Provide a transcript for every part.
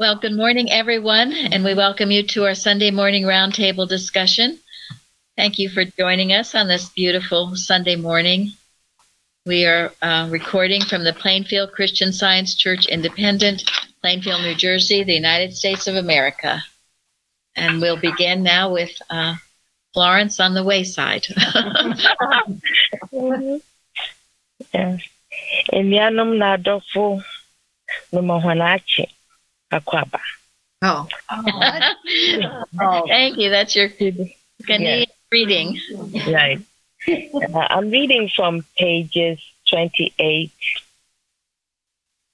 Well, good morning, everyone, and we welcome you to our Sunday morning roundtable discussion. Thank you for joining us on this beautiful Sunday morning. We are uh, recording from the Plainfield Christian Science Church Independent, Plainfield, New Jersey, the United States of America. And we'll begin now with uh, Florence on the Wayside. Enuanom na adɔfo no ma hɔn akye akɔ aba. Oh. Thank you. That's your Ghanaian reading. Right. Uh, I'm reading from pages 28,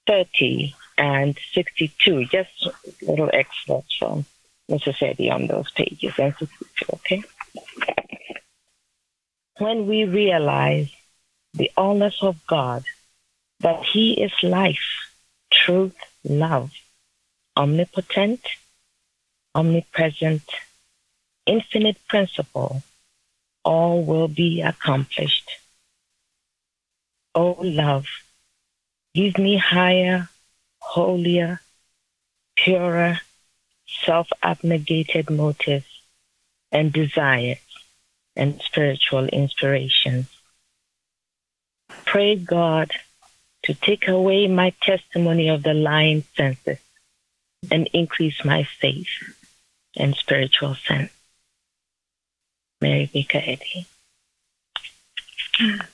30, and 62. Just little excerpts from Mrs. Eddy on those pages and 62, okay? When we realize the allness of God, that He is life, truth, love, omnipotent, omnipresent, infinite principle, all will be accomplished. Oh, love, give me higher, holier, purer, self abnegated motives and desires and spiritual inspirations. Pray God to take away my testimony of the lying senses and increase my faith and spiritual sense. Mary Baker Eddy.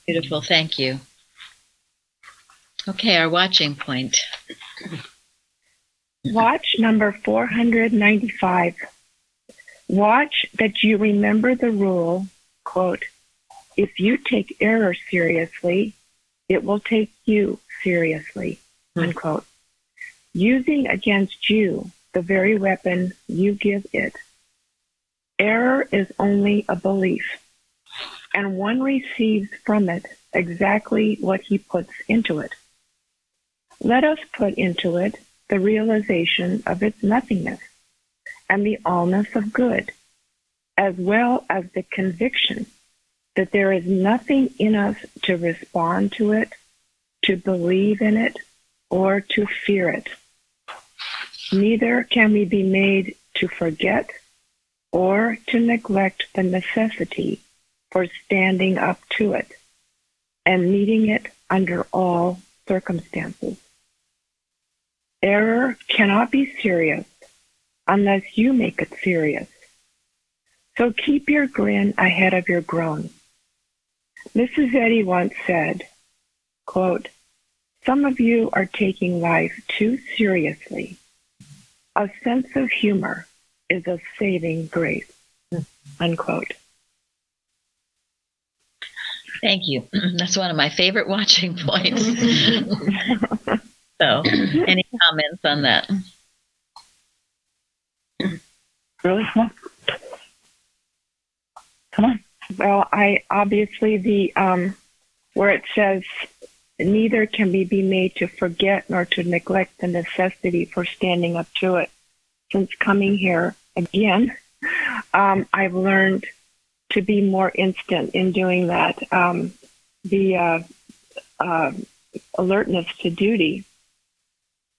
Beautiful. Thank you. Okay, our watching point. Watch number 495. Watch that you remember the rule, quote, if you take error seriously, it will take you seriously, unquote. Using against you the very weapon you give it. Error is only a belief, and one receives from it exactly what he puts into it. Let us put into it the realization of its nothingness and the allness of good, as well as the conviction that there is nothing in us to respond to it, to believe in it, or to fear it. Neither can we be made to forget or to neglect the necessity for standing up to it and meeting it under all circumstances. Error cannot be serious unless you make it serious. So keep your grin ahead of your groan. Mrs. Eddy once said, quote, some of you are taking life too seriously. A sense of humor is a saving grace. Unquote. Thank you. That's one of my favorite watching points. so, any comments on that? Really? Come on. Come on. Well, I obviously the um, where it says neither can we be made to forget nor to neglect the necessity for standing up to it. Since coming here again, um, I've learned to be more instant in doing that. Um, the uh, uh, alertness to duty.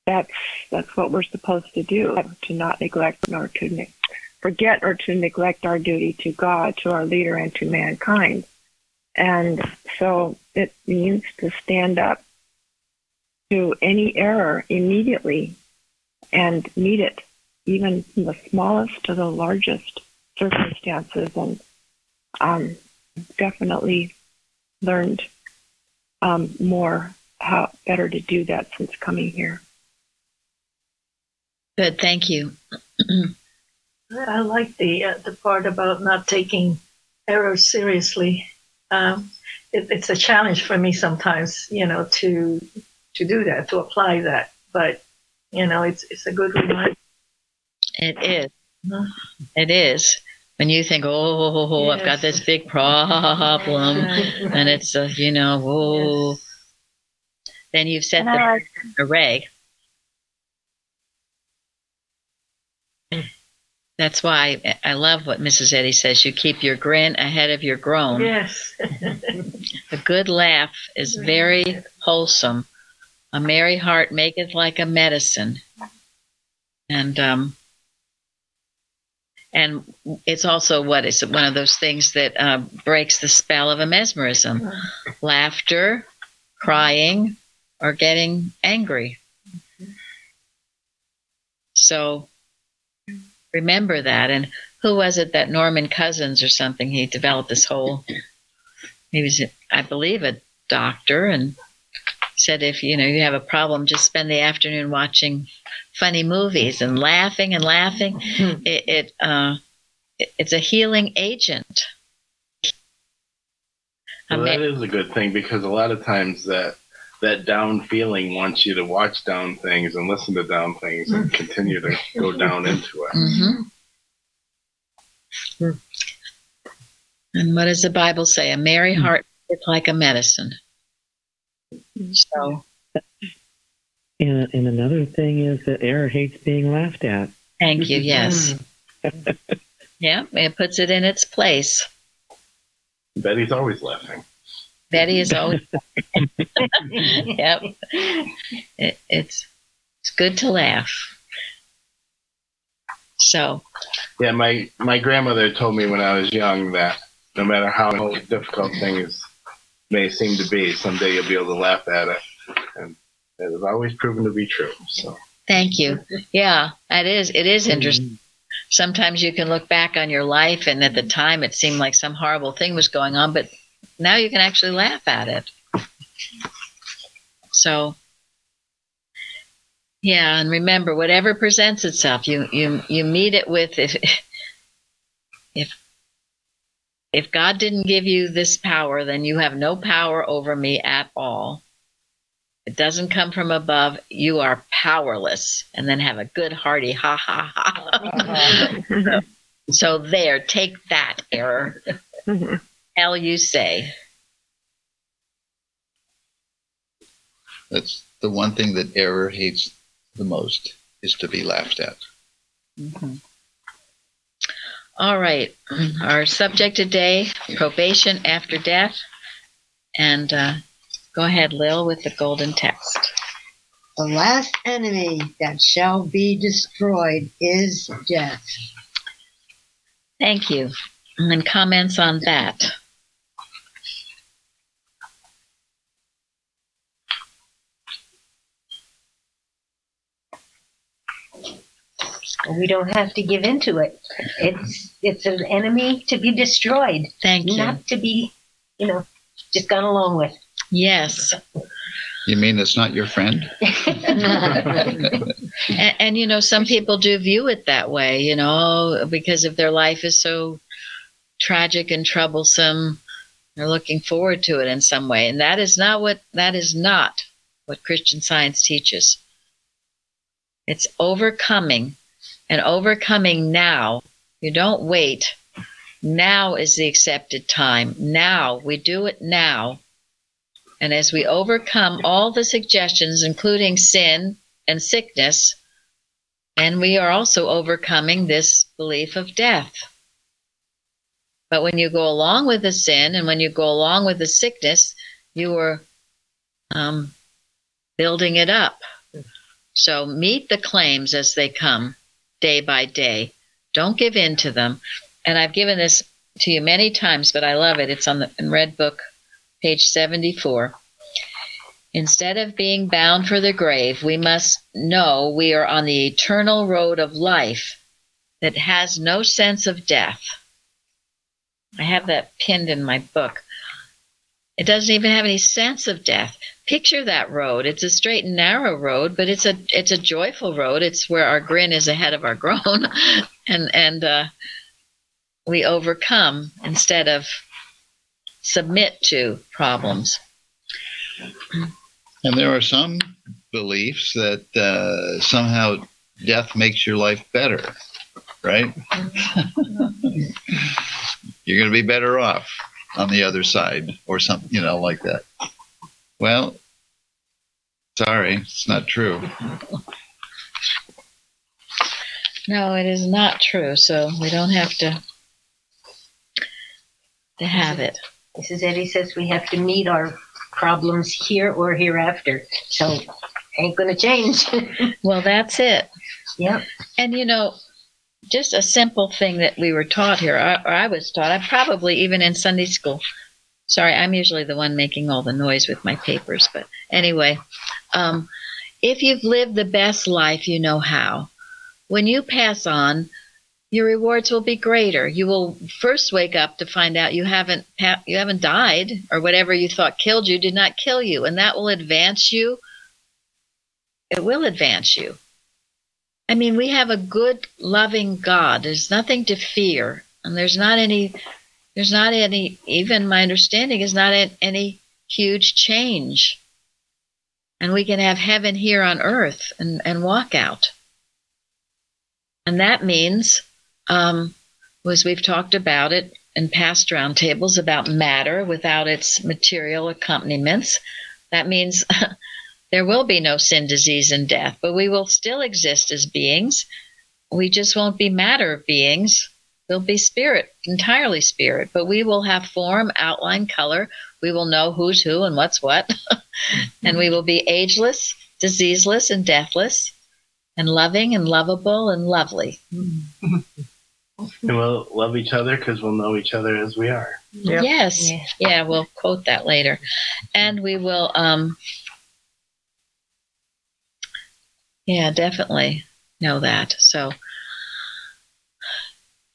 That's that's what we're supposed to do. To not neglect nor to ne- forget or to neglect our duty to God, to our leader, and to mankind. And so it means to stand up to any error immediately and meet it, even from the smallest to the largest circumstances. And um, definitely learned um, more how better to do that since coming here. Good. Thank you. I like the uh, the part about not taking errors seriously. Um, it, it's a challenge for me sometimes, you know, to to do that, to apply that. But you know, it's it's a good reminder. It is. It is. When you think, oh, I've got this big problem, and it's, uh, you know, oh, then you've set the array. That's why I love what Mrs. Eddy says. You keep your grin ahead of your groan. Yes. A good laugh is very wholesome. A merry heart maketh like a medicine. and um, and it's also what is one of those things that uh, breaks the spell of a mesmerism, laughter, crying, or getting angry. So remember that. And who was it that Norman Cousins or something? He developed this whole. He was, I believe, a doctor, and said if you know you have a problem, just spend the afternoon watching funny movies and laughing and laughing. It, it uh, it- it's a healing agent. Well, that is a good thing because a lot of times that that down feeling wants you to watch down things and listen to down things and mm-hmm. continue to go down into it. Mhm. And what does the Bible say? A merry mm. heart is like a medicine. So And, and another thing is that error hates being laughed at. thank you. Mm-hmm. Yes. Mm. yeah, it puts it in its place. Betty's always laughing. Betty is always. yep. It, it's it's good to laugh. So Yeah, my my grandmother told me when I was young that no matter how difficult things may seem to be, someday you'll be able to laugh at it, and it has always proven to be true. So thank you. Yeah, it is. It is interesting. Mm-hmm. Sometimes you can look back on your life, and at the time it seemed like some horrible thing was going on, but now you can actually laugh at it. So, yeah, and remember, whatever presents itself, you you you meet it with if if if God didn't give you this power, then you have no power over me at all. It doesn't come from above. You are powerless. And then have a good hearty ha ha ha. so there, take that error. Hell you say. That's the one thing that error hates the most is to be laughed at. Mhm. All right. Our subject today probation after death. And uh, go ahead, Lil, with the golden text. The last enemy that shall be destroyed is death. Thank you. And then comments on that. We don't have to give into it. It's it's an enemy to be destroyed, Thank you. not to be, you know, just gone along with. Yes. You mean it's not your friend? And, and you know, some people do view it that way, you know, because if their life is so tragic and troublesome, they're looking forward to it in some way. And that is not what that is not what Christian science teaches. It's overcoming and overcoming now. You don't wait. Now is the accepted time. Now we do it now. And as we overcome all the suggestions, including sin, and sickness, and we are also overcoming this belief of death. But when you go along with the sin and when you go along with the sickness, you are um, building it up. So meet the claims as they come day by day. Don't give in to them. And I've given this to you many times, but I love it. It's on the Red Book, page 74. Instead of being bound for the grave, we must know we are on the eternal road of life that has no sense of death. I have that pinned in my book. It doesn't even have any sense of death. Picture that road. It's a straight and narrow road, but it's a it's a joyful road. It's where our grin is ahead of our groan, and and uh, we overcome instead of submit to problems. And there are some beliefs that uh, somehow death makes your life better, right? You're going to be better off on the other side or something, you know, like that. Well, sorry, it's not true. No, it is not true. So we don't have to to have it. Mrs. Eddy says we have to meet our problems here or hereafter. So ain't gonna change. Well, that's it. Yep. And you know, just a simple thing that we were taught here, or I was taught, I probably even in Sunday school. Sorry, I'm usually the one making all the noise with my papers, but anyway, um, if you've lived the best life you know how, when you pass on, your rewards will be greater. You will first wake up to find out you haven't you haven't died, or whatever you thought killed you did not kill you, and that will advance you. It will advance you. I mean, we have a good, loving God. There's nothing to fear, and there's not any, there's not any. Even my understanding is not any huge change, and we can have heaven here on earth and and walk out. And that means, um, as we've talked about it in past roundtables about matter without its material accompaniments, that means there will be no sin, disease, and death, but we will still exist as beings. We just won't be matter beings. We'll be spirit, entirely spirit, but we will have form, outline, color. We will know who's who and what's what. and we will be ageless, diseaseless, and deathless, and loving and lovable and lovely. And we'll love each other because we'll know each other as we are. Yep. Yes. Yeah. Yeah, we'll quote that later. And we will um yeah, definitely know that. So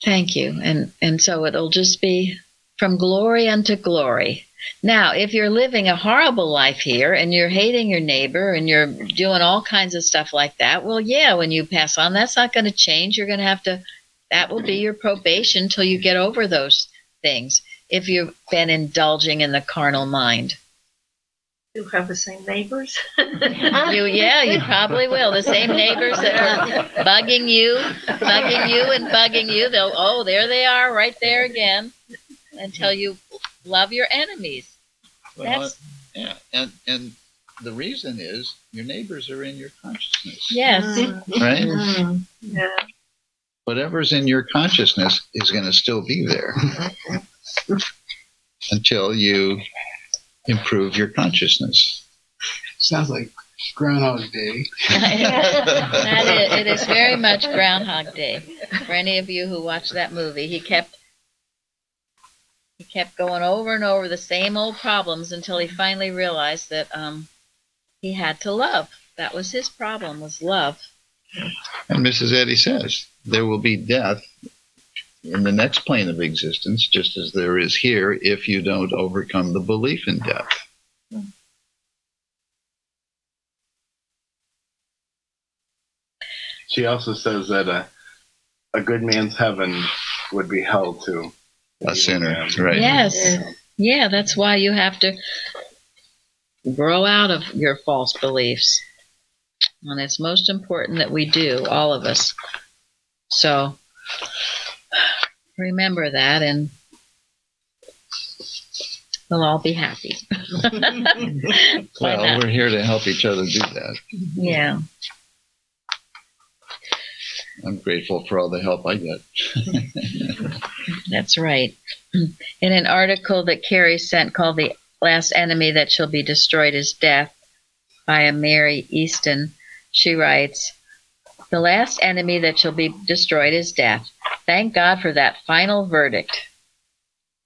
thank you. And and so it'll just be from glory unto glory. Now, if you're living a horrible life here and you're hating your neighbor and you're doing all kinds of stuff like that, well, yeah, when you pass on, that's not going to change. You're going to have to, that will be your probation until you get over those things if you've been indulging in the carnal mind. You have the same neighbors. You, yeah, you probably will. The same neighbors that were bugging you, bugging you, and bugging you. They'll, oh, there they are, right there again, until you love your enemies. Well, That's yeah, and and the reason is your neighbors are in your consciousness, yes, right? Mm, yeah. Whatever's in your consciousness is going to still be there until you improve your consciousness. Sounds like Groundhog Day. that is, it is very much Groundhog Day. For any of you who watched that movie, he kept he kept going over and over the same old problems until he finally realized that um, he had to love. That was his problem was love. And Mrs. Eddy says there will be death in the next plane of existence, just as there is here, if you don't overcome the belief in death. She also says that a, a good man's heaven would be hell to A sinner, right? Yes. Yeah, that's why you have to grow out of your false beliefs. And it's most important that we do, all of us. So remember that and we'll all be happy. Well, not? we're here to help each other do that. Yeah. I'm grateful for all the help I get. That's right. In an article that Carrie sent called The Last Enemy That Shall Be Destroyed is Death by a Mary Easton, she writes The last enemy that shall be destroyed is death. Thank God for that final verdict.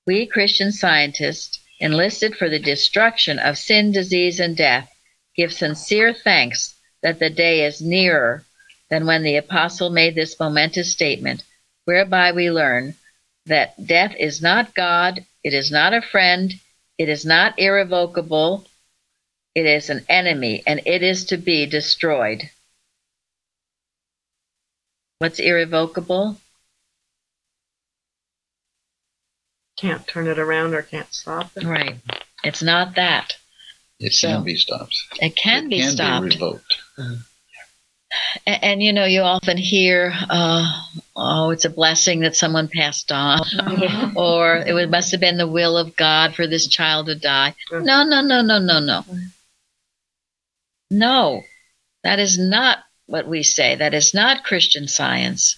We Christian scientists, enlisted for the destruction of sin, disease, and death, give sincere thanks that the day is nearer than when the apostle made this momentous statement, whereby we learn that death is not God, it is not a friend, it is not irrevocable, it is an enemy, and it is to be destroyed. What's irrevocable? Can't turn it around or can't stop it. Right. It's not that. It So- can be stopped. It can it be can stopped. be revoked. And, and you know, you often hear, uh, "Oh, it's a blessing that someone passed on," or "It was, must have been the will of God for this child to die." No, no, no, no, no, no. No, that is not what we say. That is not Christian science,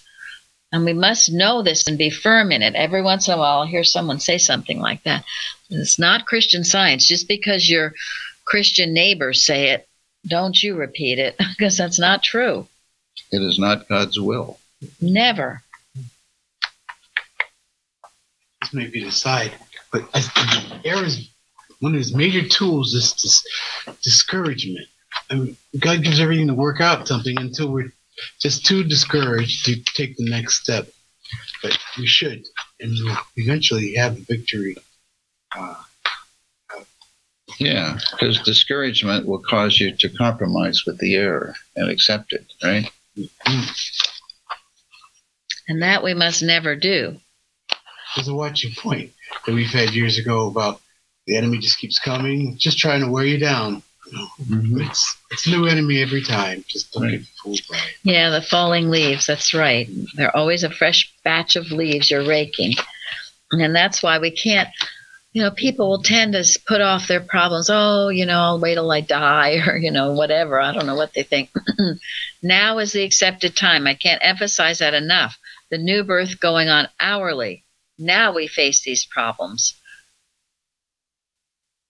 and we must know this and be firm in it. Every once in a while, I'll hear someone say something like that. It's not Christian science. Just because your Christian neighbors say it don't you repeat it because that's not true. It is not God's will. Never. This may be the side, but I, errors. One of his major tools is dis, discouragement. I God gives everything to work out something until we're just too discouraged to take the next step. But we should, and we'll eventually have the victory. Uh, Yeah, because discouragement will cause you to compromise with the error and accept it, right? And that we must never do. there's a watching point that we've had years ago about the enemy just keeps coming, just trying to wear you down. You know, Mm-hmm. It's it's a new enemy every time. Just don't Right. get fooled by it. Yeah, the falling leaves. That's right. They're always a fresh batch of leaves you're raking. And that's why we can't, you know, people will tend to put off their problems. Oh, you know, I'll wait till I die or, you know, whatever. I don't know what they think. now is the accepted time. I can't emphasize that enough. The new birth going on hourly. Now we face these problems.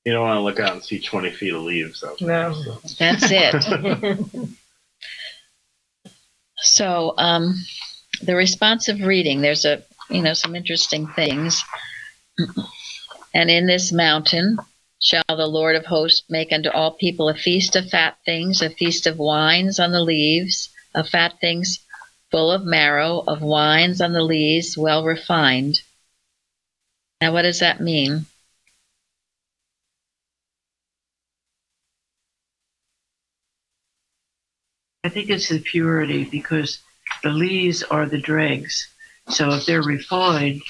You don't want to look out and see 20 feet of leaves. Out there, No. so. That's it. So, um, the responsive reading, there's a, you know, some interesting things. And in this mountain shall the Lord of hosts make unto all people a feast of fat things, a feast of wines on the leaves, of fat things full of marrow, of wines on the leaves, well refined. Now, what does that mean? I think it's the purity because the lees are the dregs. So if they're refined,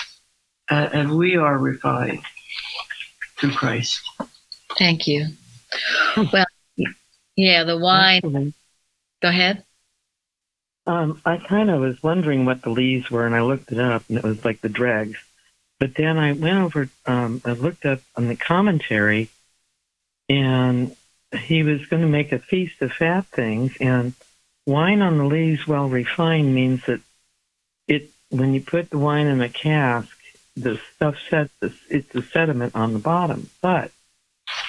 uh, and we are refined through Christ. Thank you. Well, yeah, the wine. Actually, Go ahead. Um, I kind of was wondering what the lees were, and I looked it up, and it was like the dregs. But then I went over, um, I looked up on the commentary, and he was going to make a feast of fat things, and wine on the leaves, well refined, means that it when you put the wine in a cask, the stuff sets the, it's the sediment on the bottom, but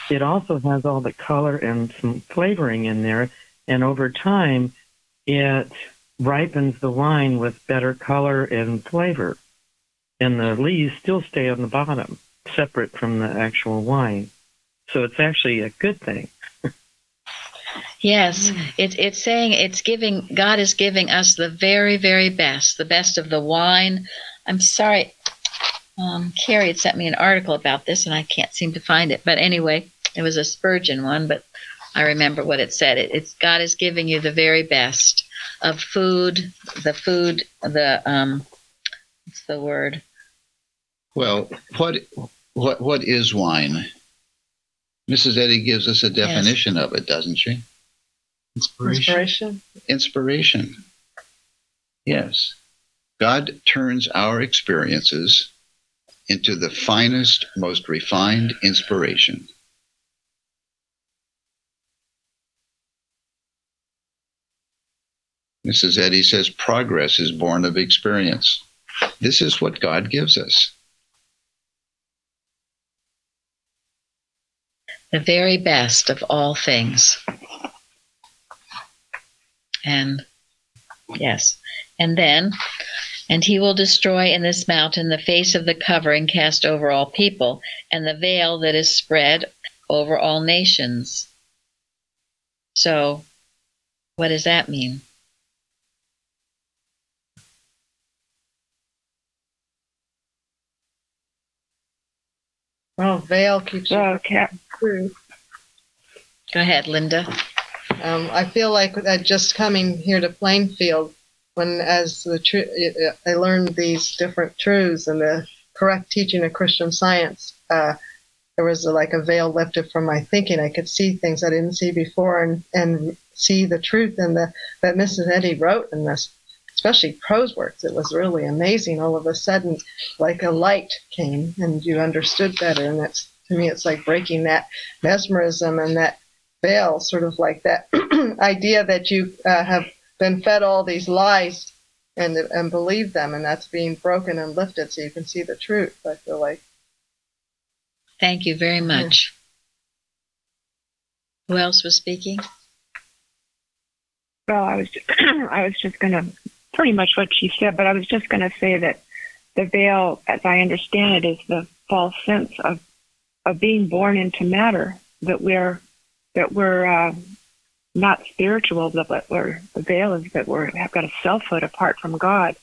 it also has all the color and some flavoring in there, and over time, it ripens the wine with better color and flavor. And the leaves still stay on the bottom, separate from the actual wine. So it's actually a good thing. Yes, it's it's saying it's giving God is giving us the very very best, the best of the wine. I'm sorry, um, Carrie had sent me an article about this, and I can't seem to find it. But anyway, it was a Spurgeon one, but I remember what it said. It, it's God is giving you the very best of food, the food, the um, what's the word? Well, what what what is wine? Mrs. Eddy gives us a definition of it, doesn't she? Inspiration. Inspiration. Inspiration. Yes. God turns our experiences into the finest, most refined inspiration. Mrs. Eddy says progress is born of experience. This is what God gives us. the very best of all things. And yes, and then, and he will destroy in this mountain the face of the covering cast over all people, and the veil that is spread over all nations. So, what does that mean? Well, veil keeps you Well, Cap, true. Go ahead, Linda. Um, I feel like that just coming here to Plainfield, when as the tru- I learned these different truths and the correct teaching of Christian Science, uh, there was a, like a veil lifted from my thinking. I could see things I didn't see before, and and see the truth in the that Mrs. Eddy wrote in this, especially prose works. It was really amazing. All of a sudden, like a light came, and you understood better. And that's to me, it's like breaking that mesmerism and that veil, sort of like that idea that you uh, have been fed all these lies and and believe them, and that's being broken and lifted, so you can see the truth. I feel like. Thank you very much. Who else was speaking? Well, I was I was just going to pretty much what she said, but I was just going to say that the veil, as I understand it, is the false sense of of being born into matter that we're that we're uh, not spiritual, but we're the veil is that we have got a selfhood apart from God.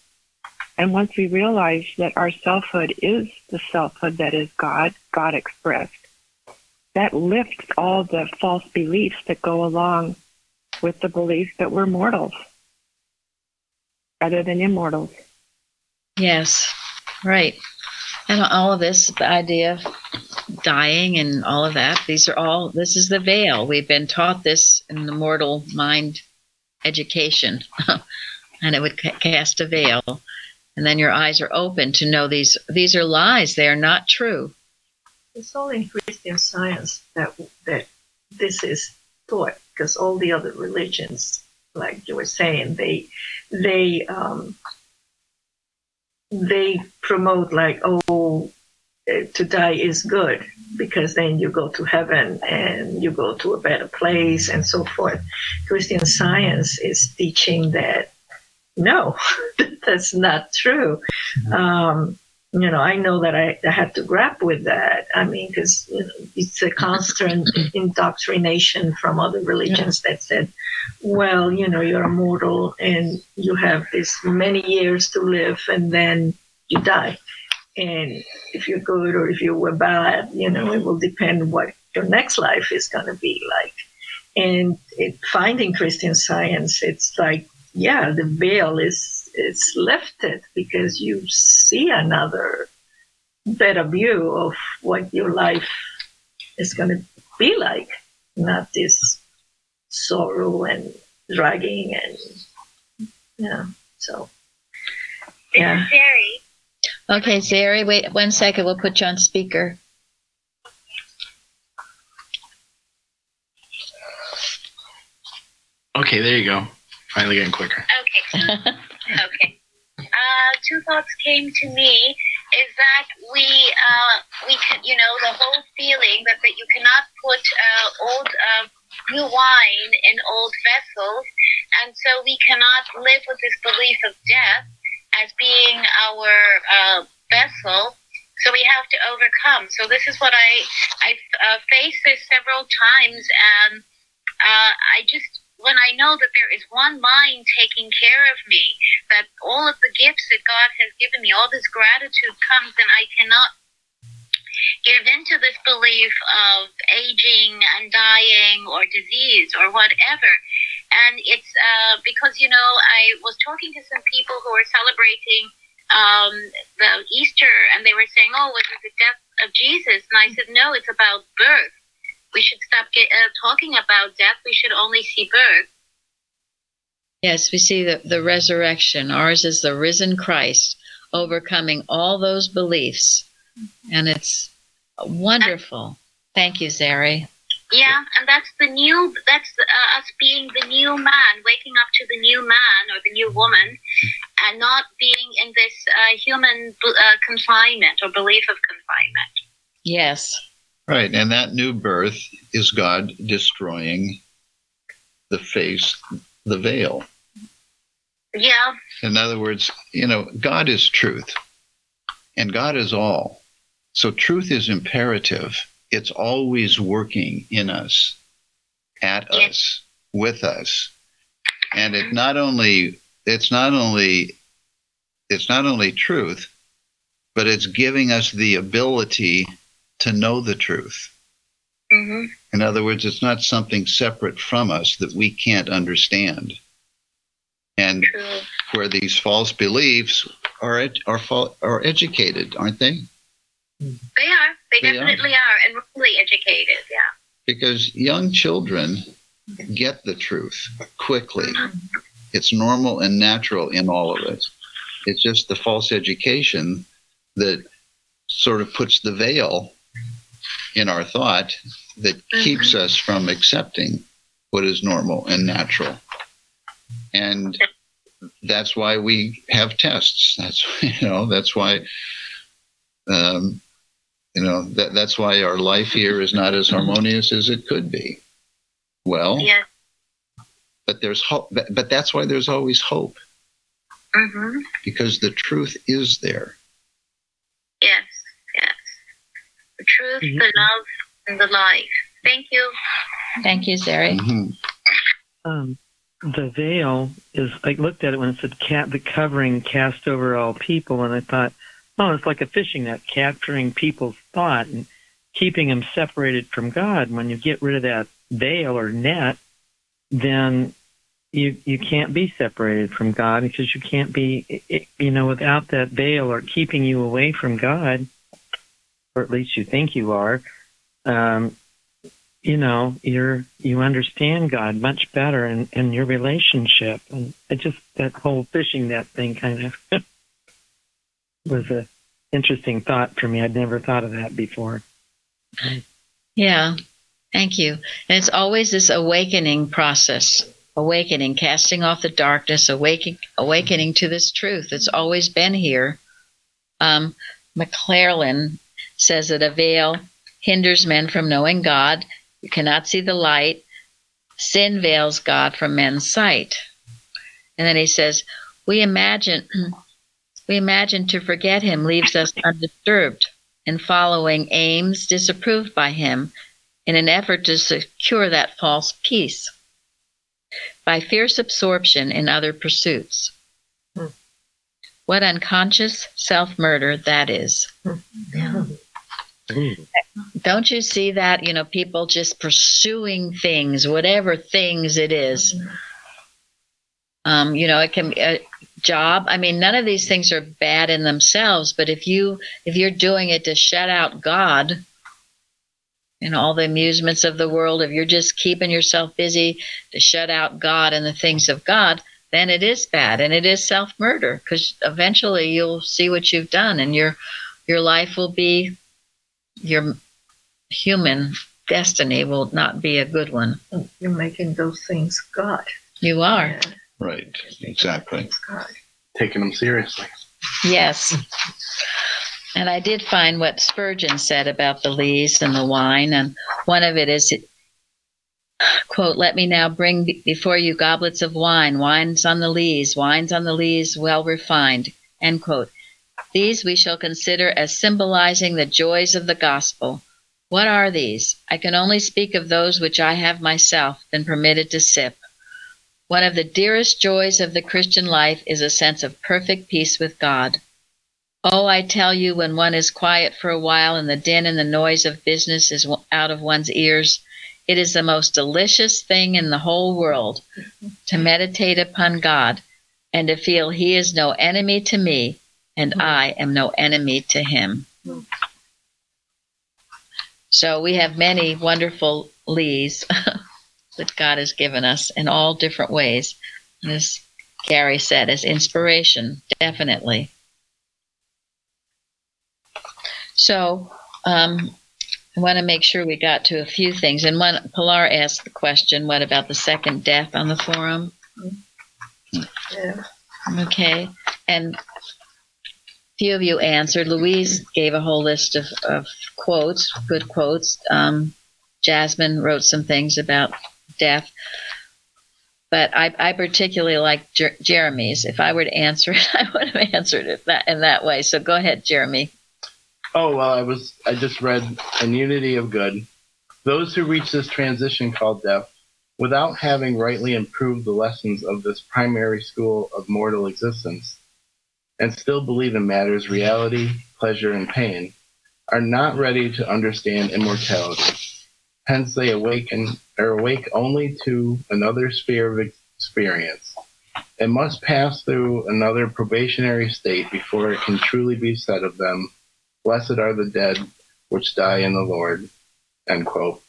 And once we realize that our selfhood is the selfhood that is God, God expressed, that lifts all the false beliefs that go along with the belief that we're mortals rather than immortals. Yes, right. And all of this, the idea of dying and all of that, these are all, this is the veil. We've been taught this in the mortal mind education, and it would ca- cast a veil. And then your eyes are open to know these these are lies. They are not true. It's all in Christian science that that this is taught because all the other religions, like you were saying, they they um, they promote like oh to die is good because then you go to heaven and you go to a better place and so forth. Christian science is teaching that no, that's not true. Um, you know, I know that I, I had to grapple with that. I mean, because you know, it's a constant indoctrination from other religions that said, well, you know, you're immortal and you have this many years to live and then you die. And if you're good or if you were bad, you know, it will depend what your next life is going to be like. And it, finding Christian science, it's like yeah, the veil is is lifted because you see another better view of what your life is going to be like, not this sorrow and dragging and yeah. So yeah. Okay, Zeri, wait one second. We'll put you on speaker. Okay, there you go. Finally getting quicker. Okay. okay. Uh, two thoughts came to me is that we uh, we can you know the whole feeling that, that you cannot put uh, old uh, new wine in old vessels and so we cannot live with this belief of death as being our uh, vessel so we have to overcome so this is what i i uh, this several times and uh, i just when I know that there is one mind taking care of me, that all of the gifts that God has given me, all this gratitude comes, and I cannot give into this belief of aging and dying or disease or whatever. And it's uh, because, you know, I was talking to some people who were celebrating um, the Easter, and they were saying, oh, was the death of Jesus? And I said, no, it's about birth we should stop get, uh, talking about death. We should only see birth. Yes, we see the, the resurrection. Ours is the risen Christ overcoming all those beliefs. And it's wonderful. Thank you, Zari. Yeah, and that's the new, that's uh, us being the new man, waking up to the new man or the new woman, and not being in this uh, human uh, confinement or belief of confinement. Yes. Right, and that new birth is God destroying the face, the veil. Yeah. In other words, you know, God is truth, and God is all. So truth is imperative. It's always working in us, at us, with us, and it not only it's not only it's not only truth, but it's giving us the ability to know the truth. Mm-hmm. In other words, it's not something separate from us that we can't understand. And True. where these false beliefs are ed- are fa- are educated, aren't they? They are. They, they definitely are. are, and really educated. Yeah. Because young children get the truth quickly. Mm-hmm. It's normal and natural in all of us. It's just the false education that sort of puts the veil in our thought that mm-hmm. keeps us from accepting what is normal and natural. And that's why we have tests. That's you know that's why um, you know that that's why our life here is not as harmonious as it could be. Well, yeah. but there's hope. But, but that's why there's always hope Mm-hmm. because the truth is there. Yes, yes. The truth, Mhm. the love, and the life. Thank you. Thank you, Zeri. Mhm. Um, the veil is. I looked at it when it said cat, the covering cast over all people, and I thought, oh, it's like a fishing net capturing people's thought and keeping them separated from God. When you get rid of that veil or net, then you you can't be separated from God because you can't be, you know, without that veil or keeping you away from God, or at least you think you are. Um, you know you're you understand god much better in in your relationship and it just that whole fishing net thing kind of was a interesting thought for me i'd never thought of that before Yeah, thank you. And it's always this awakening process, awakening, casting off the darkness, awakening, awakening to this truth. It's always been here. Um, McClellan says that a veil hinders men from knowing God. You cannot see the light. Sin veils God from men's sight. And then he says, we imagine, we imagine to forget him leaves us undisturbed in following aims disapproved by him in an effort to secure that false peace by fierce absorption in other pursuits. Hmm. What unconscious self murder that is. Don't you see that? You know, people just pursuing things, whatever things it is. Um, you know, it can be a job. I mean, none of these things are bad in themselves, but if you if you're doing it to shut out God and all the amusements of the world, if you're just keeping yourself busy to shut out God and the things of God, then it is bad and it is self murder because eventually you'll see what you've done and your your life will be your human destiny will not be a good one. You're making those things God. You are. Yeah, Right. Exactly. Taking them seriously. Yes. And I did find what Spurgeon said about the lees and the wine, and one of it is, quote, "Let me now bring before you goblets of wine, wines on the lees, wines on the lees, well refined." End quote. These we shall consider as symbolizing the joys of the gospel. What are these? I can only speak of those which I have myself been permitted to sip. One of the dearest joys of the Christian life is a sense of perfect peace with God. Oh, I tell you, when one is quiet for a while and the din and the noise of business is out of one's ears, it is the most delicious thing in the whole world to meditate upon God and to feel He is no enemy to me and I am no enemy to Him. So we have many wonderful lees that God has given us in all different ways. And as Gary said, as inspiration, definitely. So um, I want to make sure we got to a few things. And one, Pilar asked the question, what about the second death on the forum? Yeah. Okay. And a few of you answered. Louise gave a whole list of, of quotes, good quotes. Um, Jasmine wrote some things about death. But I, I particularly like Jer- Jeremy's. If I were to answer it, I would have answered it that in that way. So go ahead, Jeremy. Oh well, I was. I just read in Unity of Good. Those who reach this transition called death, without having rightly improved the lessons of this primary school of mortal existence, and still believe in matters reality, pleasure, and pain, are not ready to understand immortality. Hence, they awaken are awake only to another sphere of experience. It must pass through another probationary state before it can truly be said of them, Blessed are the dead which die in the Lord. End quote.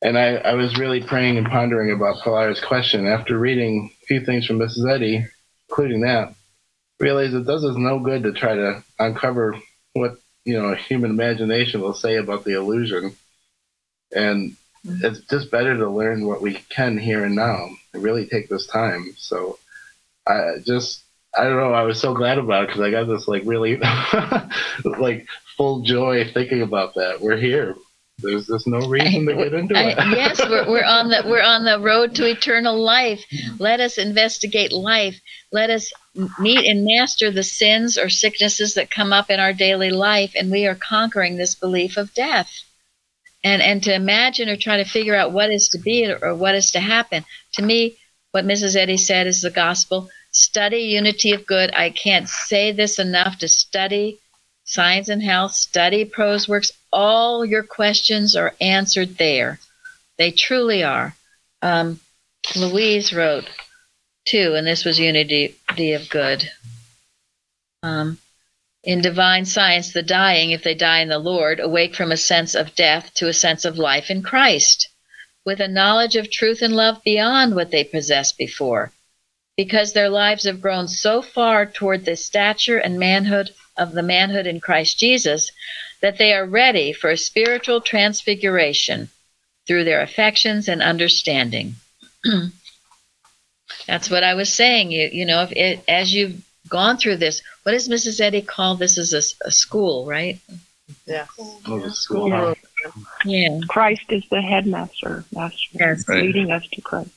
And I, I was really praying and pondering about Pilar's question after reading a few things from Mrs. Eddy, including that. Realized it does us no good to try to uncover what you know human imagination will say about the illusion. And it's just better to learn what we can here and now and really take this time. So I just I don't know. I was so glad about it because I got this like really like full joy thinking about that. We're here. there's just no reason to get into it. yes, we're, we're on the we're on the road to eternal life. Let us investigate life. Let us meet and master the sins or sicknesses that come up in our daily life, and we are conquering this belief of death. And and to imagine or try to figure out what is to be or what is to happen. To me, what Mrs. Eddy said is the gospel. Study unity of good. I can't say this enough to study science and health, study prose works. All your questions are answered there. They truly are. Um, Louise wrote too, and this was unity of good. Um, in divine science, the dying, if they die in the Lord, awake from a sense of death to a sense of life in Christ, with a knowledge of truth and love beyond what they possessed before, because their lives have grown so far toward the stature and manhood of the manhood in Christ Jesus that they are ready for a spiritual transfiguration through their affections and understanding. That's what I was saying. You you know, if it, as you've gone through this, what does Mrs. Eddy call this? Is a, s- a school, right? Yeah. Oh, the school. Yeah. Christ is the headmaster, master, Yes. Right. leading us to Christ.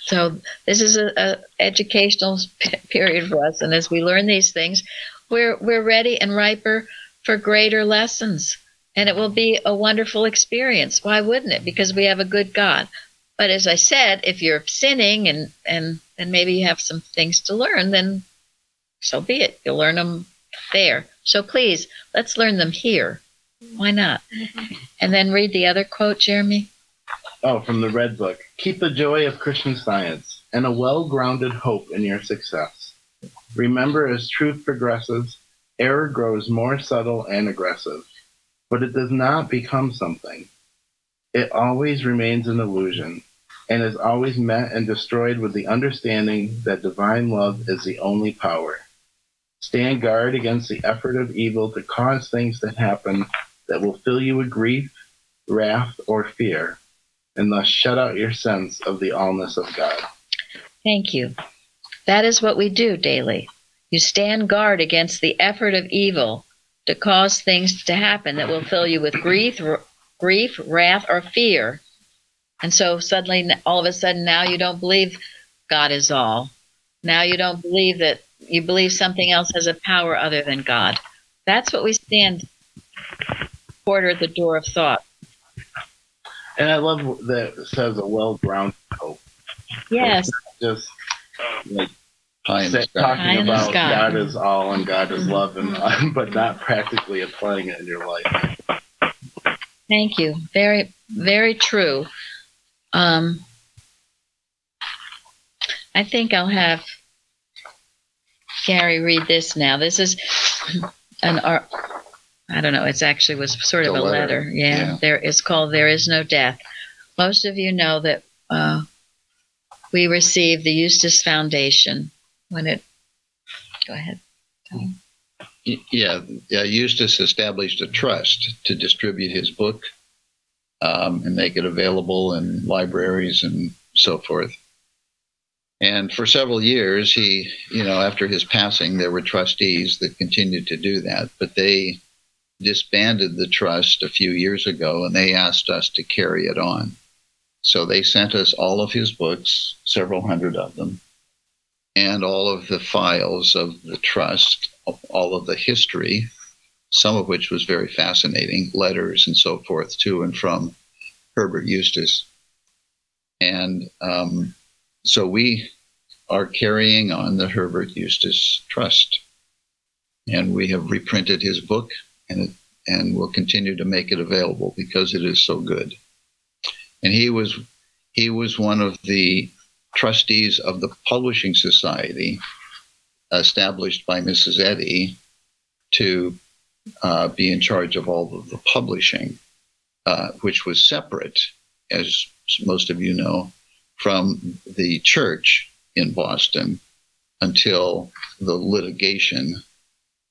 So this is a, a educational p- period for us, and as we learn these things, we're we're ready and riper for greater lessons, and it will be a wonderful experience. Why wouldn't it? Because we have a good God. But as I said, if you're sinning and and and maybe you have some things to learn, then so be it. You'll learn them there. So please, let's learn them here. Why not? And then read the other quote, Jeremy. Oh, from the Red Book. Keep the joy of Christian science and a well grounded hope in your success. Remember, as truth progresses, error grows more subtle and aggressive, but it does not become something. It always remains an illusion and is always met and destroyed with the understanding that divine love is the only power. Stand guard against the effort of evil to cause things to happen that will fill you with grief, wrath, or fear and thus shut out your sense of the allness of God. Thank you. That is what we do daily. You stand guard against the effort of evil to cause things to happen that will fill you with grief, r- grief, wrath, or fear. And so suddenly, all of a sudden, now you don't believe God is all. Now you don't believe that you believe something else has a power other than God. That's what we stand quarter at the door of thought. And I love that it says a well grounded hope. Yes. Just like Pie in the sa- sky. Pie talking in about sky. God is all and God is love, and but not practically applying it in your life. Thank you. Very, very true. Um, I think I'll have Gary read this now. This is an I don't know. It's actually was sort of a letter. letter. Yeah, Yeah. There it's called "There Is No Death." Most of you know that uh, we received the Eustace Foundation when it. Go ahead. Yeah, yeah, Eustace established a trust to distribute his book um, and make it available in libraries and so forth. And for several years, he, you know, after his passing, there were trustees that continued to do that, but they disbanded the trust a few years ago and they asked us to carry it on. So they sent us all of his books, several hundred of them, and all of the files of the trust, all of the history, some of which was very fascinating, letters and so forth to and from Herbert Eustace. And um, so we are carrying on the Herbert Eustace Trust. And we have reprinted his book and, and will continue to make it available because it is so good. And he was he was one of the trustees of the Publishing Society established by Mrs. Eddy to uh, be in charge of all of the publishing, uh, which was separate, as most of you know, from the church in Boston until the litigation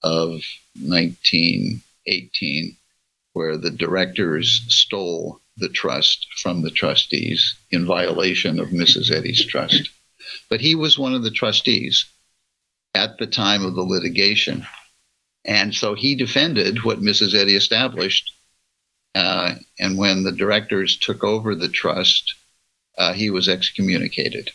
of 1918, where the directors stole the trust from the trustees in violation of Mrs. Eddy's trust. But he was one of the trustees at the time of the litigation. And so he defended what Mrs. Eddy established Uh, and when the directors took over the trust, uh, he was excommunicated,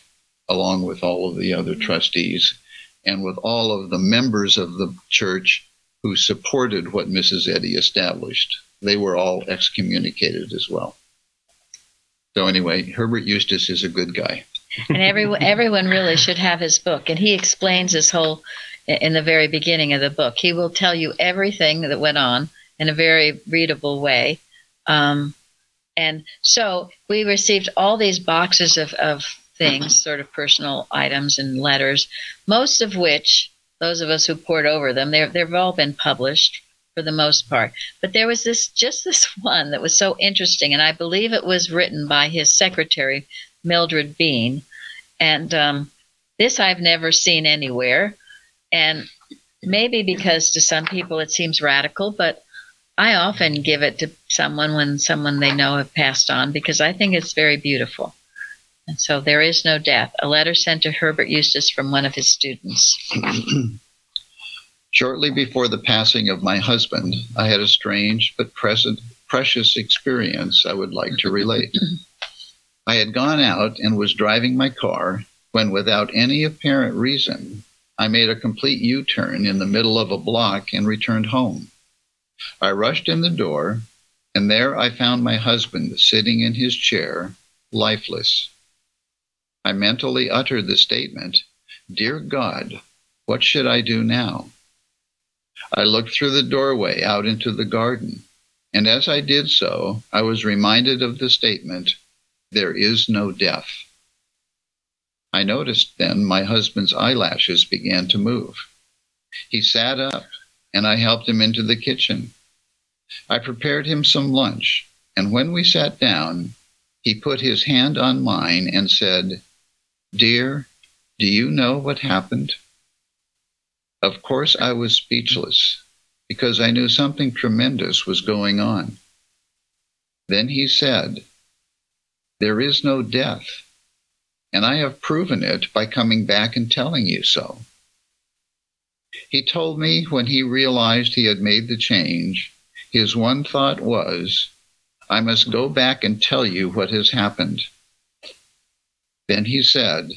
along with all of the other trustees and with all of the members of the church who supported what Mrs. Eddy established. They were all excommunicated as well. So anyway, Herbert Eustace is a good guy. and everyone everyone really should have his book and he explains his whole in the very beginning of the book he will tell you everything that went on in a very readable way um, and so we received all these boxes of, of things sort of personal items and letters most of which those of us who poured over them they've, they've all been published for the most part but there was this just this one that was so interesting and i believe it was written by his secretary Mildred Bean. And um, this I've never seen anywhere. And maybe because to some people it seems radical, but I often give it to someone when someone they know have passed on because I think it's very beautiful. And so there is no death. A letter sent to Herbert Eustace from one of his students. Shortly before the passing of my husband, I had a strange but present, precious experience I would like to relate. I had gone out and was driving my car when, without any apparent reason, I made a complete U turn in the middle of a block and returned home. I rushed in the door, and there I found my husband sitting in his chair, lifeless. I mentally uttered the statement, Dear God, what should I do now? I looked through the doorway out into the garden, and as I did so, I was reminded of the statement, there is no death. I noticed then my husband's eyelashes began to move. He sat up, and I helped him into the kitchen. I prepared him some lunch, and when we sat down, he put his hand on mine and said, Dear, do you know what happened? Of course, I was speechless because I knew something tremendous was going on. Then he said, there is no death. And I have proven it by coming back and telling you so. He told me when he realized he had made the change, his one thought was, I must go back and tell you what has happened. Then he said,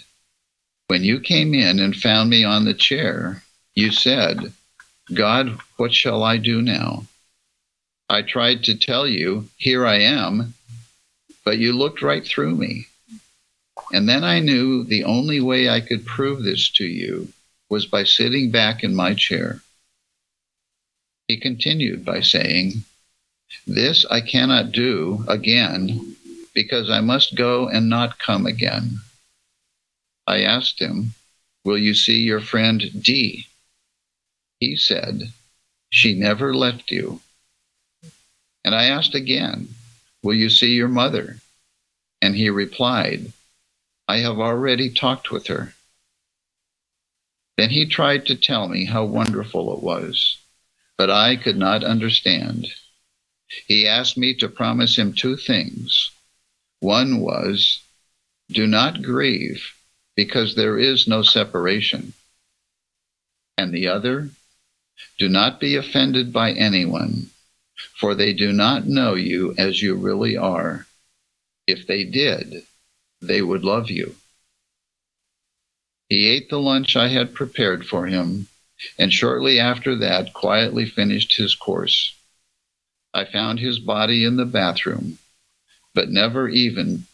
When you came in and found me on the chair, you said, God, what shall I do now? I tried to tell you, Here I am, but you looked right through me. And then I knew the only way I could prove this to you was by sitting back in my chair. He continued by saying, This I cannot do again because I must go and not come again. I asked him, Will you see your friend D? He said, She never left you. And I asked again, Will you see your mother? And he replied, I have already talked with her. Then he tried to tell me how wonderful it was, but I could not understand. He asked me to promise him two things. One was, Do not grieve, because there is no separation. And the other, Do not be offended by anyone for they do not know you as you really are. If they did, they would love you. He ate the lunch I had prepared for him, and shortly after that quietly finished his course. I found his body in the bathroom, but never even,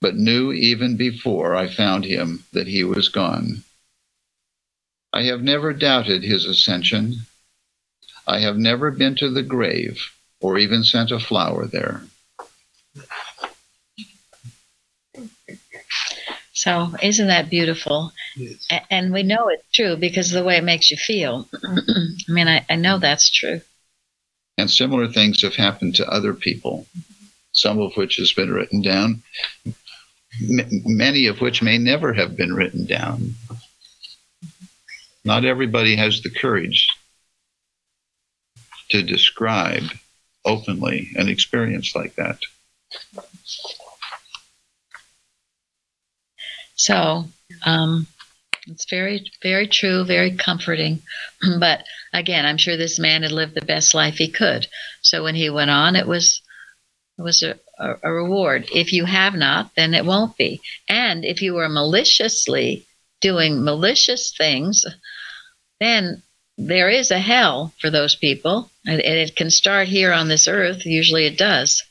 but knew even before I found him that he was gone. I have never doubted his ascension. I have never been to the grave or even sent a flower there. So, isn't that beautiful? Yes. A- And we know it's true because of the way it makes you feel. I mean, I, I know that's true. And similar things have happened to other people, some of which has been written down, m- many of which may never have been written down. Not everybody has the courage to describe openly an experience like that. So, um, it's very, very true, very comforting. But again, I'm sure this man had lived the best life he could. So when he went on, it was It was a, a, a reward. If you have not, then it won't be. And if you are maliciously doing malicious things, then there is a hell for those people. And, and it can start here on this earth. Usually it does.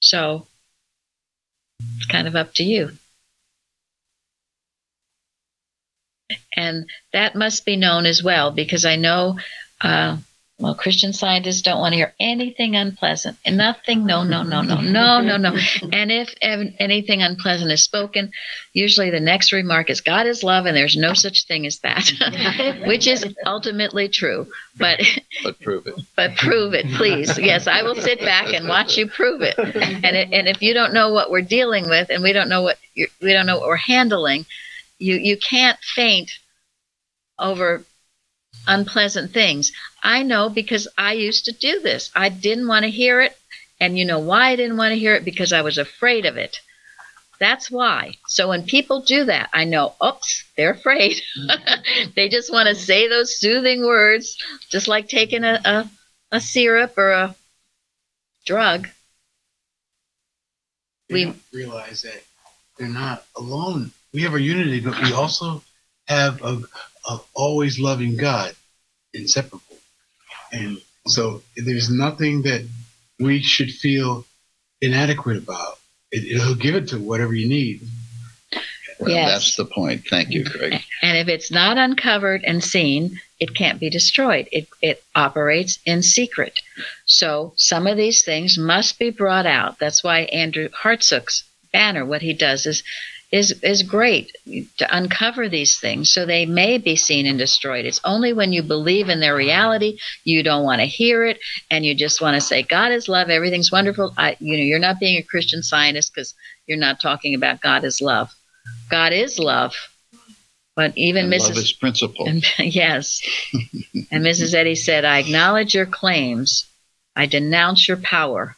So it's kind of up to you. And that must be known as well because I know, uh, well, Christian scientists don't want to hear anything unpleasant and nothing, no, no, no, no, no, no, no. And if anything unpleasant is spoken, usually the next remark is God is love and there's no such thing as that, which is ultimately true. But But prove it. but prove it, please. Yes, I will sit back and watch you prove it. And it, and if you don't know what we're dealing with, and we don't know what we don't know what we're handling, you you can't faint over unpleasant things. I know because I used to do this. I didn't want to hear it, and you know why I didn't want to hear it because I was afraid of it. That's why. So when people do that, I know, oops, they're afraid. they just want to say those soothing words, just like taking a, a, a syrup or a drug. They We- don't realize that they're not alone. We have our unity, but we also have a, a always loving God, inseparable. And so there's nothing that we should feel inadequate about. It, it'll give it to whatever you need. Well, Yes. That's the point. Thank you, Craig. And if it's not uncovered and seen, it can't be destroyed. It, it operates in secret. So some of these things must be brought out. That's why Andrew Hartsook's banner, what he does is is is great to uncover these things so they may be seen and destroyed. It's only when you believe in their reality, you don't want to hear it, and you just want to say, God is love, everything's wonderful. I, you know, you're not being a Christian scientist because you're not talking about God is love. God is love. But even And Mrs. love is principle. And, yes. and Mrs. Eddy said, I acknowledge your claims. I denounce your power.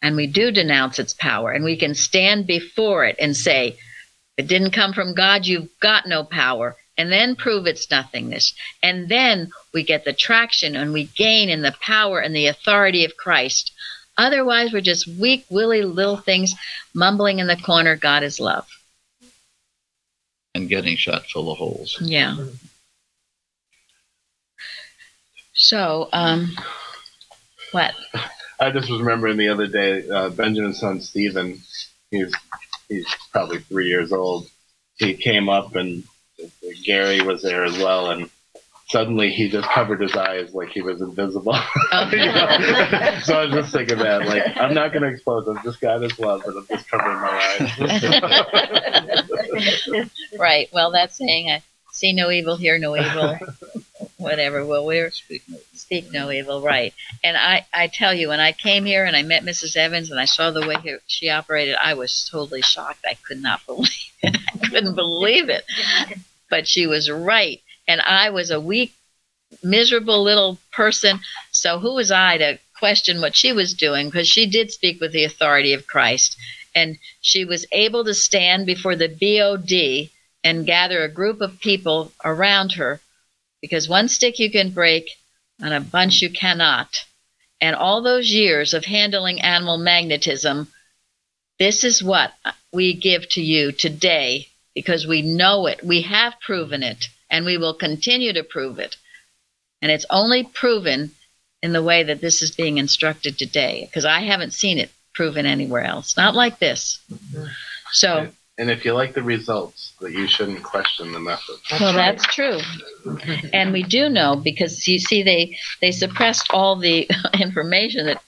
And we do denounce its power. And we can stand before it and say, it didn't come from God, you've got no power. And then prove its nothingness. And then we get the traction and we gain in the power and the authority of Christ. Otherwise, we're just weak, willy little things mumbling in the corner, God is love. and getting shot full of holes. Yeah. So, um, what? I just was remembering the other day, uh, Benjamin's son Stephen, he's he's probably three years old. He came up and Gary was there as well, and suddenly he just covered his eyes like he was invisible. You know? so I was just thinking that, like, I'm not going to explode. I'm just God is love, but I'm just covering my eyes. right. Well, that's saying I see no evil, hear no evil, whatever. Well, we're speak no evil, right? And I, I tell you, when I came here and I met Mrs. Evans and I saw the way he, she operated, I was totally shocked. I could not believe it. I couldn't believe it. But she was right, and I was a weak, miserable little person. So who was I to question what she was doing? Because she did speak with the authority of Christ, and she was able to stand before the BOD and gather a group of people around her because one stick you can break and a bunch you cannot. And all those years of handling animal magnetism, this is what we give to you today because we know it. We have proven it and we will continue to prove it. And it's only proven in the way that this is being instructed today because I haven't seen it proven anywhere else. Not like this. So, and if you like the results, that you shouldn't question the method. well, that's true. And we do know because you see, they they suppressed all the information that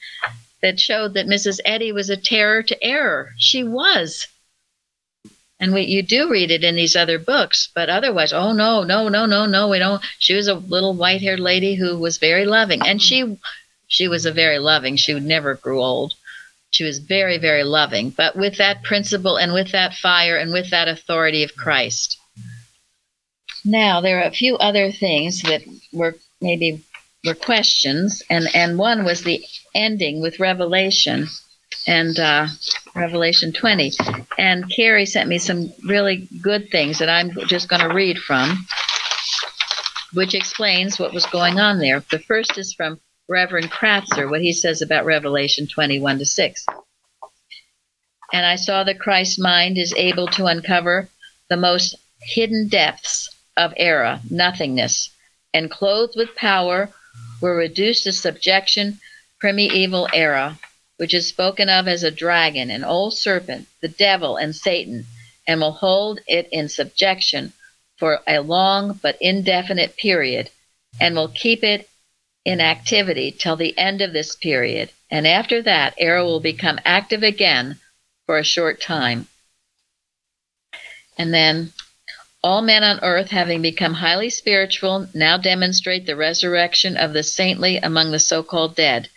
that showed that Mrs. Eddy was a terror to error. She was. And we, you do read it in these other books, but otherwise, oh no, no, no, no, no, we don't. She was a little white-haired lady who was very loving, and she, she was a very loving. She would never grew old. She was very, very loving, but with that principle and with that fire and with that authority of Christ. Now there are a few other things that were maybe were questions, and and one was the ending with Revelation, and uh, Revelation 20. And Carrie sent me some really good things that I'm just going to read from, which explains what was going on there. The first is from Reverend Kratzer what he says about Revelation 21 to 6. And I saw that Christ's mind is able to uncover the most hidden depths of error, nothingness, and clothed with power were reduced to subjection primeval error, which is spoken of as a dragon, an old serpent, the devil, and Satan, and will hold it in subjection for a long but indefinite period, and will keep it in activity till the end of this period. And after that, error will become active again for a short time. And then all men on earth, having become highly spiritual, now demonstrate the resurrection of the saintly among the so called dead,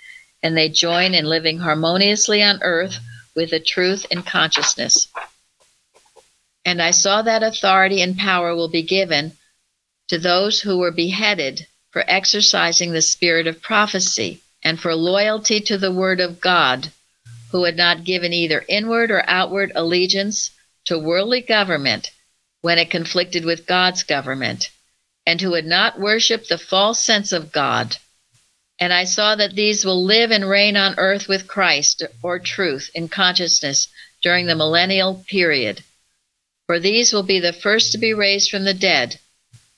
and they join in living harmoniously on earth with the truth and consciousness. And I saw that authority and power will be given to those who were beheaded for exercising the spirit of prophecy and for loyalty to the word of God, who had not given either inward or outward allegiance to worldly government when it conflicted with God's government, and who had not worshipped the false sense of God. And I saw that these will live and reign on earth with Christ, or truth, in consciousness during the millennial period. For these will be the first to be raised from the dead,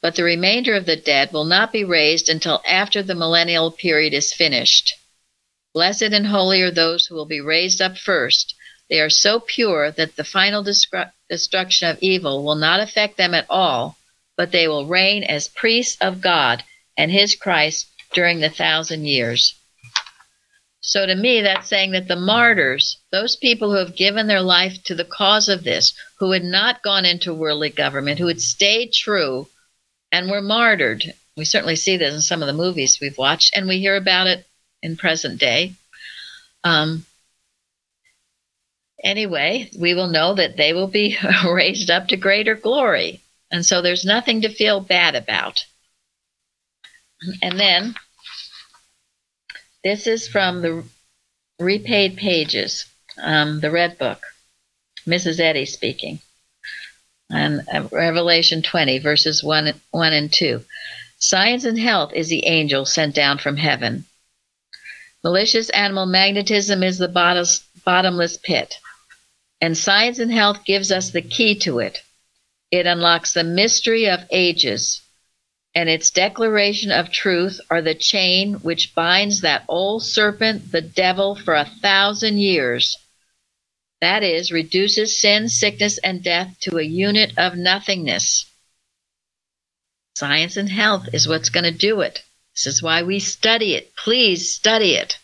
but the remainder of the dead will not be raised until after the millennial period is finished. Blessed and holy are those who will be raised up first. They are so pure that the final destru- destruction of evil will not affect them at all, but they will reign as priests of God and his Christ during the thousand years. So to me, that's saying that the martyrs, those people who have given their life to the cause of this, who had not gone into worldly government, who had stayed true and we're martyred. We certainly see this in some of the movies we've watched, and we hear about it in present day. Um, anyway, we will know that they will be raised up to greater glory. And so there's nothing to feel bad about. And then this is from the repaid pages, um, the Red Book, Mrs. Eddy speaking. And uh, Revelation 20, verses 1, 1 and 2. Science and health is the angel sent down from heaven. Malicious animal magnetism is the bottomless pit. And Science and Health gives us the key to it. It unlocks the mystery of ages, and its declaration of truth are the chain which binds that old serpent, the devil, for a thousand years. That is, reduces sin, sickness, and death to a unit of nothingness. Science and health is what's going to do it. This is why we study it. Please study it.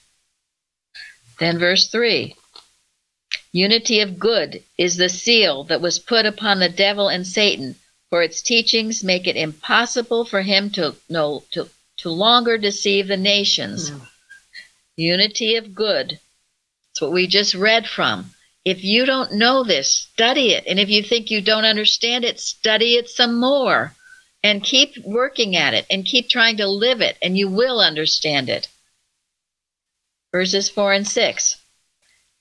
Then, verse 3 Unity of good is the seal that was put upon the devil and Satan, for its teachings make it impossible for him to no to, to longer deceive the nations. Mm. Unity of good. That's what we just read from. If you don't know this, study it. And if you think you don't understand it, study it some more. And keep working at it and keep trying to live it, and you will understand it. Verses 4 and 6.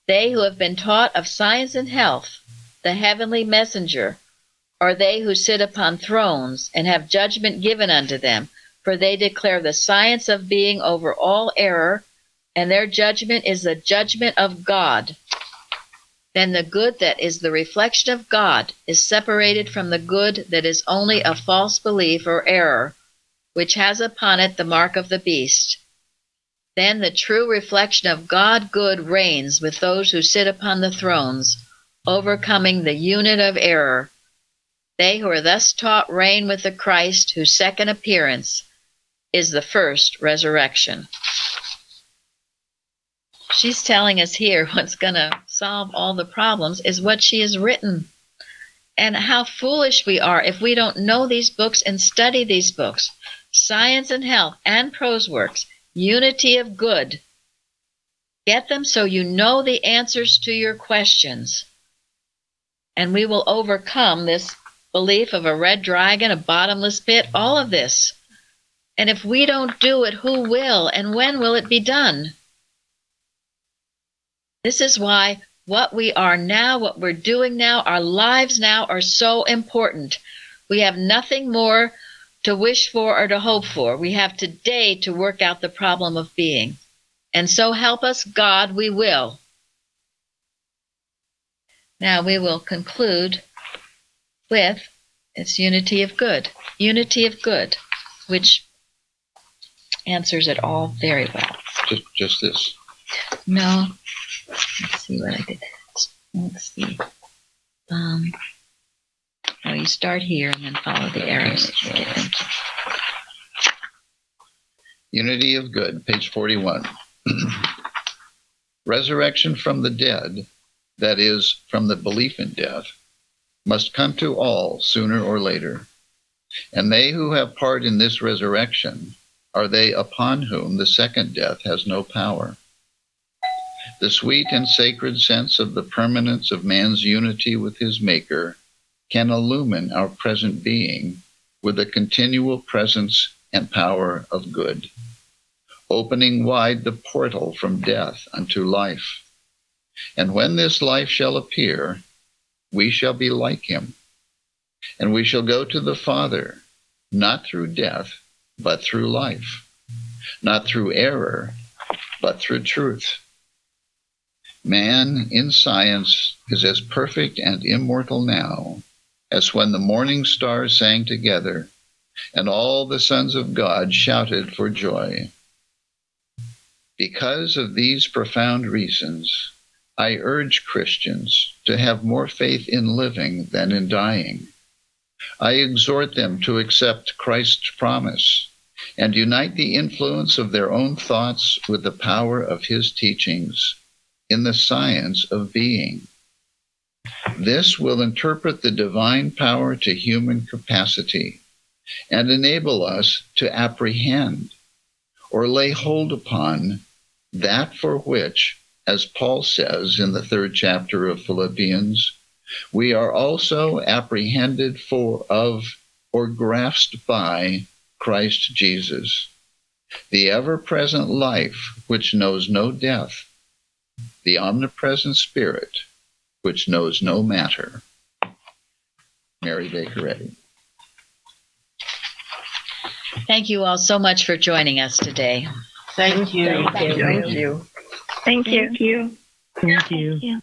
They who have been taught of science and health, the heavenly messenger, are they who sit upon thrones and have judgment given unto them, for they declare the science of being over all error, and their judgment is the judgment of God. Then the good that is the reflection of God is separated from the good that is only a false belief or error, which has upon it the mark of the beast. Then the true reflection of God good reigns with those who sit upon the thrones, overcoming the unit of error. They who are thus taught reign with the Christ whose second appearance is the first resurrection. She's telling us here what's going to solve all the problems is what she has written. And how foolish we are if we don't know these books and study these books. Science and Health and prose works unity of good. Get them so you know the answers to your questions. And we will overcome this belief of a red dragon, a bottomless pit, all of this. And if we don't do it, who will? And when will it be done? This is why what we are now, what we're doing now, our lives now are so important. We have nothing more to wish for or to hope for. We have today to work out the problem of being. And so help us, God, we will. Now we will conclude with its unity of good. Unity of good, which answers it all very well. Just, just this. No. Let's see what I did. Let's see. Um, oh, you start here and then follow the arrows. Unity of good, page 41. Resurrection from the dead, that is, from the belief in death, must come to all sooner or later. And they who have part in this resurrection are they upon whom the second death has no power. The sweet and sacred sense of the permanence of man's unity with his Maker can illumine our present being with the continual presence and power of good, opening wide the portal from death unto life. And when this life shall appear, we shall be like him, and we shall go to the Father, not through death, but through life, not through error, but through truth. Man in science is as perfect and immortal now as when the morning stars sang together and all the sons of God shouted for joy. Because of these profound reasons, I urge Christians to have more faith in living than in dying. I exhort them to accept Christ's promise and unite the influence of their own thoughts with the power of his teachings in the science of being. This will interpret the divine power to human capacity and enable us to apprehend or lay hold upon that for which, as Paul says in the third chapter of Philippians, we are also apprehended for of or grasped by Christ Jesus, the ever present life which knows no death, the omnipresent Spirit which knows no matter. Mary Baker Eddy. Thank you all so much for joining us today. Thank you. Thank you. Thank you. Thank you. Thank you.